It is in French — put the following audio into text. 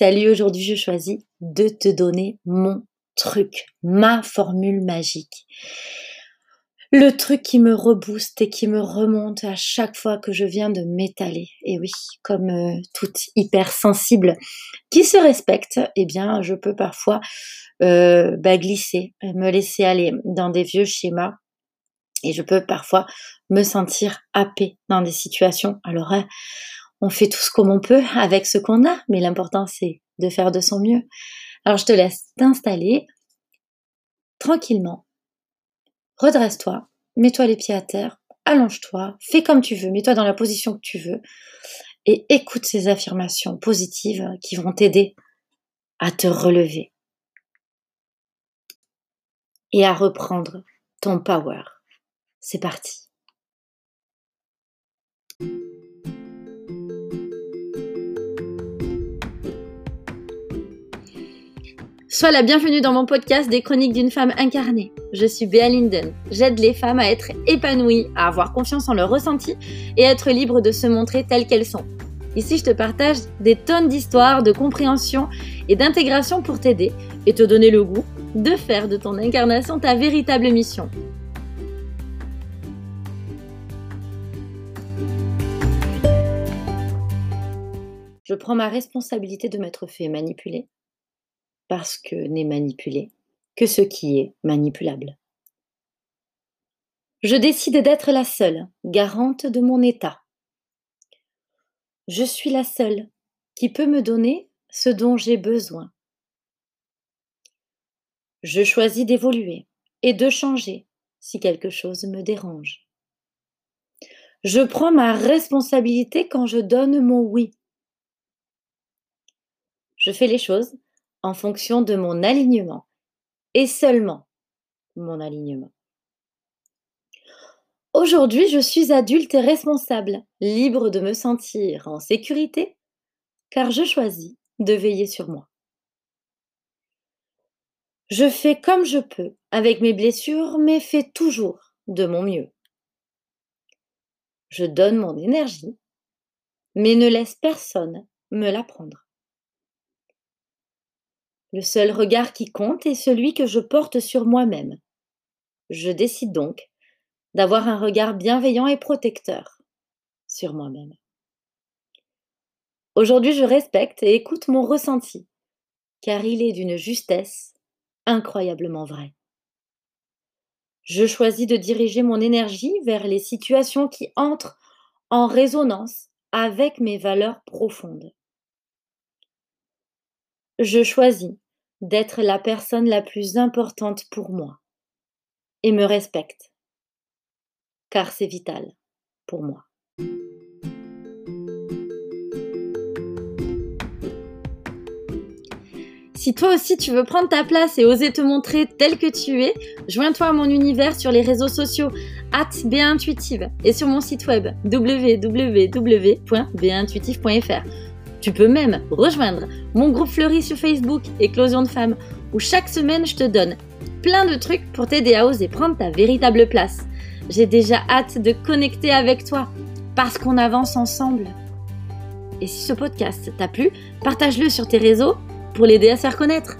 Salut, aujourd'hui je choisis de te donner mon truc, ma formule magique. Le truc qui me rebooste et qui me remonte à chaque fois que je viens de m'étaler. Et oui, comme euh, toute hyper sensible qui se respecte, eh bien, je peux parfois euh, bah, glisser, me laisser aller dans des vieux schémas. Et je peux parfois me sentir happée dans des situations. Alors, hein, on fait tout ce comme on peut avec ce qu'on a, mais l'important c'est de faire de son mieux. Alors je te laisse t'installer tranquillement. Redresse-toi, mets-toi les pieds à terre, allonge-toi, fais comme tu veux, mets-toi dans la position que tu veux et écoute ces affirmations positives qui vont t'aider à te relever et à reprendre ton power. C'est parti. Sois la bienvenue dans mon podcast des chroniques d'une femme incarnée. Je suis Béa Linden. J'aide les femmes à être épanouies, à avoir confiance en leurs ressentis et à être libres de se montrer telles qu'elles sont. Ici, je te partage des tonnes d'histoires, de compréhension et d'intégration pour t'aider et te donner le goût de faire de ton incarnation ta véritable mission. Je prends ma responsabilité de m'être fait manipuler parce que n'est manipulé que ce qui est manipulable. Je décide d'être la seule garante de mon état. Je suis la seule qui peut me donner ce dont j'ai besoin. Je choisis d'évoluer et de changer si quelque chose me dérange. Je prends ma responsabilité quand je donne mon oui. Je fais les choses en fonction de mon alignement et seulement mon alignement. Aujourd'hui, je suis adulte et responsable, libre de me sentir en sécurité, car je choisis de veiller sur moi. Je fais comme je peux avec mes blessures, mais fais toujours de mon mieux. Je donne mon énergie, mais ne laisse personne me la prendre. Le seul regard qui compte est celui que je porte sur moi-même. Je décide donc d'avoir un regard bienveillant et protecteur sur moi-même. Aujourd'hui, je respecte et écoute mon ressenti, car il est d'une justesse incroyablement vraie. Je choisis de diriger mon énergie vers les situations qui entrent en résonance avec mes valeurs profondes je choisis d'être la personne la plus importante pour moi et me respecte, car c'est vital pour moi. Si toi aussi tu veux prendre ta place et oser te montrer tel que tu es, joins-toi à mon univers sur les réseaux sociaux at et sur mon site web www.bintuitive.fr. Tu peux même rejoindre mon groupe Fleuri sur Facebook, Éclosion de femmes, où chaque semaine je te donne plein de trucs pour t'aider à oser prendre ta véritable place. J'ai déjà hâte de connecter avec toi parce qu'on avance ensemble. Et si ce podcast t'a plu, partage-le sur tes réseaux pour l'aider à se faire connaître.